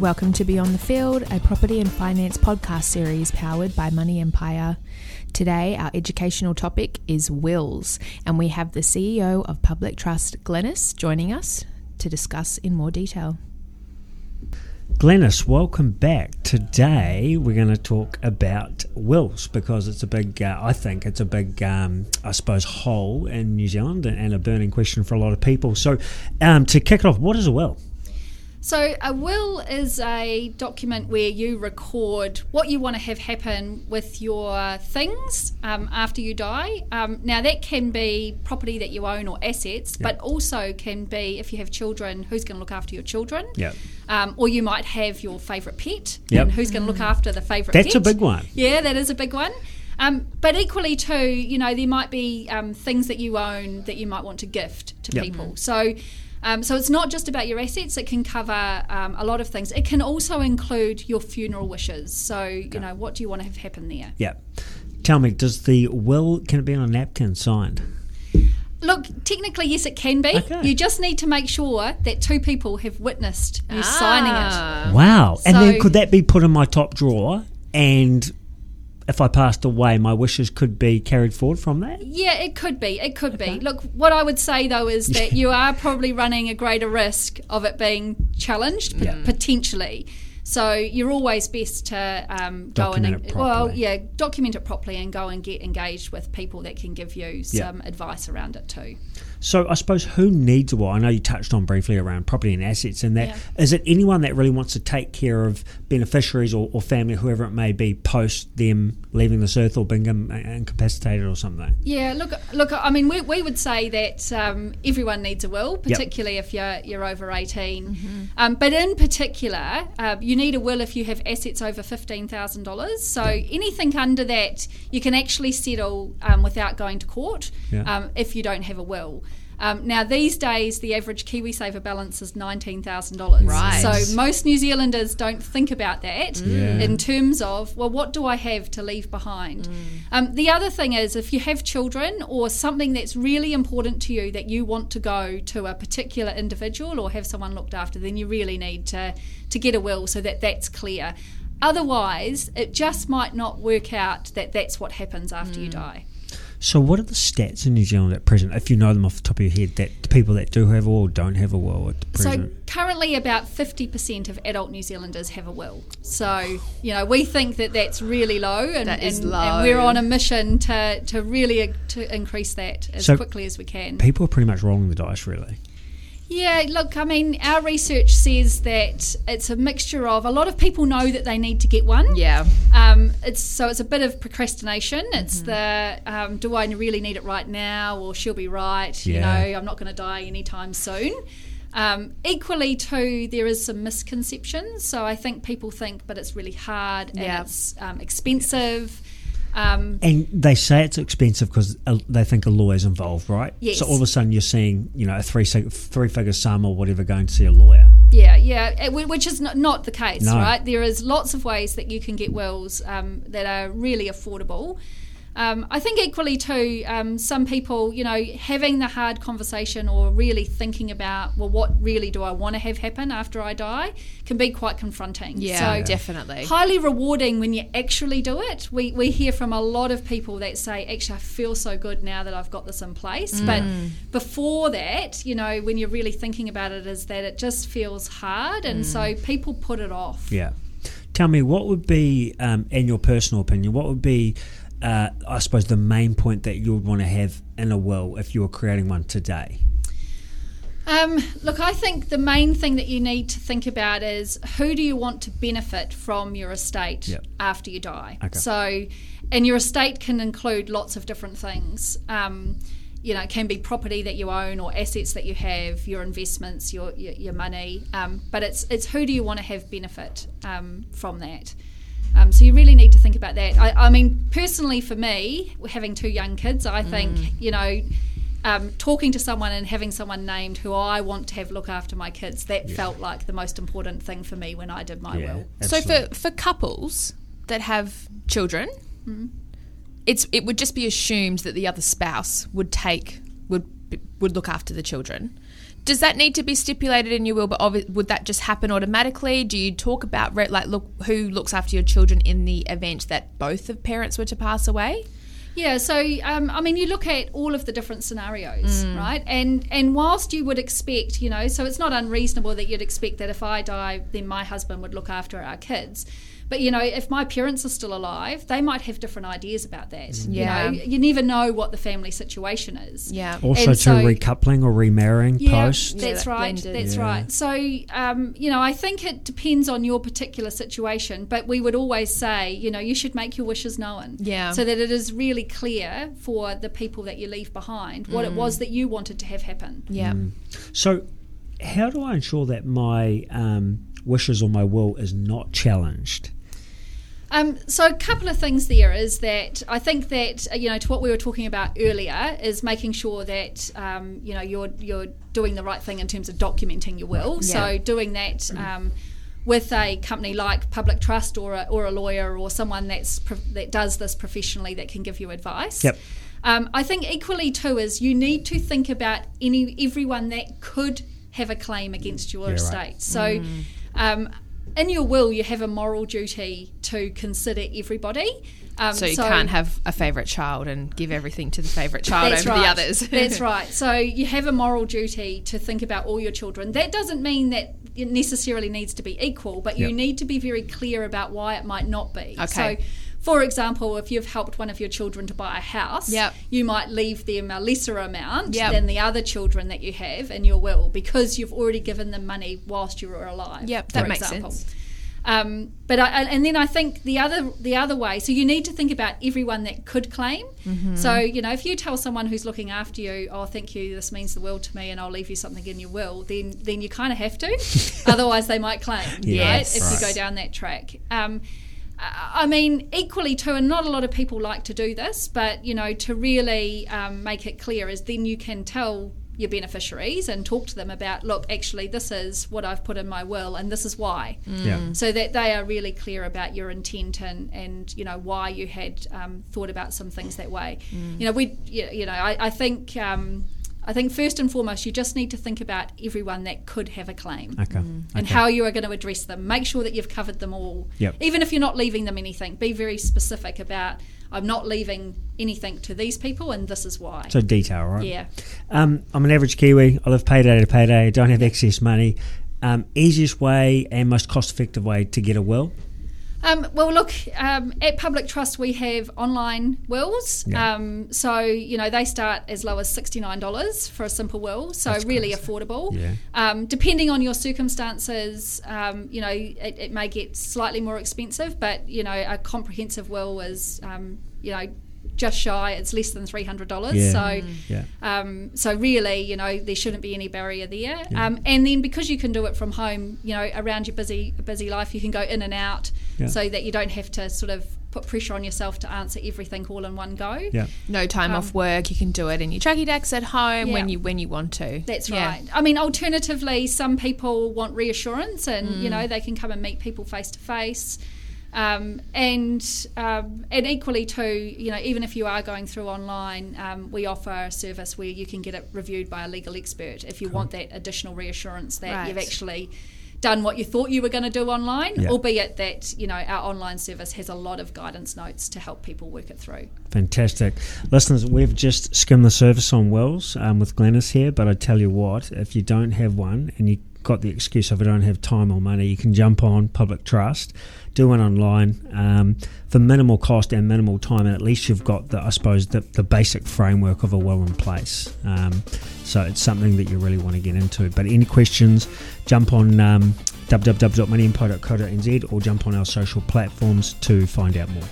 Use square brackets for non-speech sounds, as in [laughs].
Welcome to Beyond the Field, a property and finance podcast series powered by Money Empire. Today, our educational topic is wills, and we have the CEO of Public Trust, Glenys, joining us to discuss in more detail. Glenys, welcome back. Today we're going to talk about wills because it's a big, uh, I think it's a big, um, I suppose, hole in New Zealand and a burning question for a lot of people. So, um, to kick it off, what is a will? So, a will is a document where you record what you want to have happen with your things um, after you die. Um, now, that can be property that you own or assets, Yep. but also can be if you have children, who's going to look after your children? Yeah. Um, or you might have your favourite pet, Yep. and who's going to look after the favourite pet? That's pet? a big one. Yeah, that is a big one. Um, but equally, too, you know, there might be um, things that you own that you might want to gift to Yep. people. So, um, so it's not just about your assets; it can cover um, a lot of things. It can also include your funeral wishes. So, you know, what do you want to have happen there? Yeah. Tell me, does the will, can it be on a napkin signed? Look, technically, yes, it can be. Okay. You just need to make sure that two people have witnessed you signing it. Wow. and then could that be put in my top drawer? And if I passed away, my wishes could be carried forward from that? Yeah, it could be. It could be. Look, what I would say though is that [laughs] you are probably running a greater risk of it being challenged p- potentially. So you're always best to um, go and it well, yeah, document it properly and go and get engaged with people that can give you Yeah. some advice around it too. So I suppose who needs a will? I know you touched on briefly around property and assets and that. Is Yeah. it anyone that really wants to take care of beneficiaries or, or family, whoever it may be, post them leaving this earth or being incapacitated or something? Yeah, look, look. I mean, we, we would say that um, everyone needs a will, particularly if you're you're over 18 Um, but in particular, uh, you need a will if you have assets over fifteen thousand dollars. So anything under that, you can actually settle um, without going to court Yeah. um, if you don't have a will. Um, now these days, the average KiwiSaver balance is nineteen thousand dollars. Right. So most New Zealanders don't think about that Yeah. in terms of well, what do I have to leave behind? Um, the other thing is if you have children or something that's really important to you that you want to go to a particular individual or have someone looked after, then you really need to to get a will so that that's clear. Otherwise, it just might not work out that that's what happens after you die. So what are the stats in New Zealand at present, if you know them off the top of your head, that the people that do have a will don't have a will at So present? currently, about fifty percent of adult New Zealanders have a will. So you know, we think that that's really low, and, That is and, low. and we're on a mission to to really uh, to increase that as So quickly as we can. people are pretty much rolling the dice, really. Yeah, look, I mean, our research says that it's a mixture of a lot of people know that they need to get one. Yeah. Um, it's so it's a bit of procrastination. Mm-hmm. It's the um, do I really need it right now, or she'll be right. You know, I'm not going to die anytime soon. Um, equally, too, there is some misconceptions. So I think people think, but it's really hard and Yeah. it's um, expensive. Um, And they say it's expensive because they think a lawyer's involved, right? Yes. So all of a sudden you're seeing, you know, a three three figure sum or whatever going to see a lawyer. Yeah, yeah, which is not, not the case, No. right? There is lots of ways that you can get wills um, that are really affordable. Um, I think equally too, um, some people, you know, having the hard conversation or really thinking about, well, what really do I want to have happen after I die, can be quite confronting. Yeah, so definitely. highly rewarding when you actually do it. We, we hear from a lot of people that say, actually, I feel so good now that I've got this in place. But before that, you know, when you're really thinking about it, is that it just feels hard. And so people put it off. Yeah. Tell me, what would be, um, in your personal opinion, what would be, uh, I suppose, the main point that you would want to have in a will if you were creating one today? Um, look, I think the main thing that you need to think about is who do you want to benefit from your estate Yep. after you die. Okay. So, and your estate can include lots of different things. Um, you know, it can be property that you own or assets that you have, your investments, your your, your money. Um, but it's it's who do you want to have benefit um, from that. Um, so you really need to think about that. I, I mean, personally, for me, having two young kids, I think you know, um, talking to someone and having someone named who I want to have look after my kids, that felt like the most important thing for me when I did my will. So for for couples that have children, Mm-hmm. it's it would just be assumed that the other spouse would take would would look after the children. Does that need to be stipulated in your will? But would that just happen automatically? Do you talk about like look who looks after your children in the event that both of parents were to pass away? Yeah, so um, I mean, you look at all of the different scenarios, right? And and whilst you would expect, you know, so it's not unreasonable that you'd expect that if I die, then my husband would look after our kids. But you know, if my parents are still alive, they might have different ideas about that. Yeah. You know, you never know what the family situation is. Yeah. Also, And to so- recoupling or remarrying Yeah, post. that's Yeah, right. blended. That's Yeah. right. So, um, you know, I think it depends on your particular situation, but we would always say, you know, you should make your wishes known. Yeah. So that it is really clear for the people that you leave behind what it was that you wanted to have happen. Yeah. So, how do I ensure that my um, wishes or my will is not challenged? Um, so a couple of things there is that I think that uh, you know to what we were talking about earlier is making sure that um, you know you're you're doing the right thing in terms of documenting your will. Yeah. So doing that. Um, with a company like Public Trust or a, or a lawyer or someone that's pro- that does this professionally that can give you advice. Yep. Um, I think equally too is you need to think about any everyone that could have a claim against your Yeah, right. estate. So, um, in your will, you have a moral duty to consider everybody. Um, So you can't have a favourite child and give everything to the favourite child that's over right. the others. That's [laughs] right. So you have a moral duty to think about all your children. That doesn't mean that it necessarily needs to be equal, but you need to be very clear about why it might not be. Okay. So, for example, if you've helped one of your children to buy a house, Yep. you might leave them a lesser amount Yep. than the other children that you have in your will because you've already given them money whilst you were alive. Yep, for that makes example. sense. Um, but I, and then I think the other the other way. So you need to think about everyone that could claim. Mm-hmm. So you know, if you tell someone who's looking after you, "Oh, thank you, this means the world to me, and I'll leave you something in your will," then then you kind of have to. [laughs] Otherwise, they might claim, Yes. right? If you go down that track. Um, I I mean, equally too, and not a lot of people like to do this, but you know, to really um, make it clear is then you can tell your beneficiaries and talk to them about, look, actually, this is what I've put in my will, and this is why Yeah. so that they are really clear about your intent and, and you know why you had um, thought about some things that way. You know, we you you know I, I think um, I think first and foremost you just need to think about everyone that could have a claim. Okay. And okay. how you are going to address them. Make sure that you've covered them all. Yep. Even if you're not leaving them anything, be very specific about I'm not leaving anything to these people, and this is why. So detail, right? yeah. Um, I'm an average Kiwi. I live payday to payday. I don't have excess money. Um, easiest way and most cost effective way to get a will. Um, well, look, um, at Public Trust we have online wills. Yeah. Um, so, you know, they start as low as $69 for a simple will, so That's really crazy. affordable. Yeah. Um, depending on your circumstances, um, you know, it, it may get slightly more expensive, but, you know, a comprehensive will is, um, you know, just shy, it's less than $300. Yeah. So, Yeah. um, so really, you know, there shouldn't be any barrier there. Um, and then because you can do it from home, you know, around your busy busy life, you can go in and out, Yeah. so that you don't have to sort of put pressure on yourself to answer everything all in one go. Yeah. no time off work. You can do it in your chucky decks at home when Um, you when you want to. That's Yeah. right. I mean, alternatively, some people want reassurance, and Mm. you know they can come and meet people face to face. Um, and um, and equally too, you know, even if you are going through online, um, we offer a service where you can get it reviewed by a legal expert if you want that additional reassurance that you've actually done what you thought you were going to do online, Yeah. albeit that you know our online service has a lot of guidance notes to help people work it through. Fantastic. Listeners, we've just skimmed the surface on wills um, with Glenys here, but I tell you what, if you don't have one and you got the excuse of I don't have time or money, you can jump on Public Trust, do one online um, for minimal cost and minimal time, and at least you've got the, I suppose, the, the basic framework of a will in place. Um, so it's something that you really want to get into. But any questions, jump on um, or jump on our social platforms to find out more.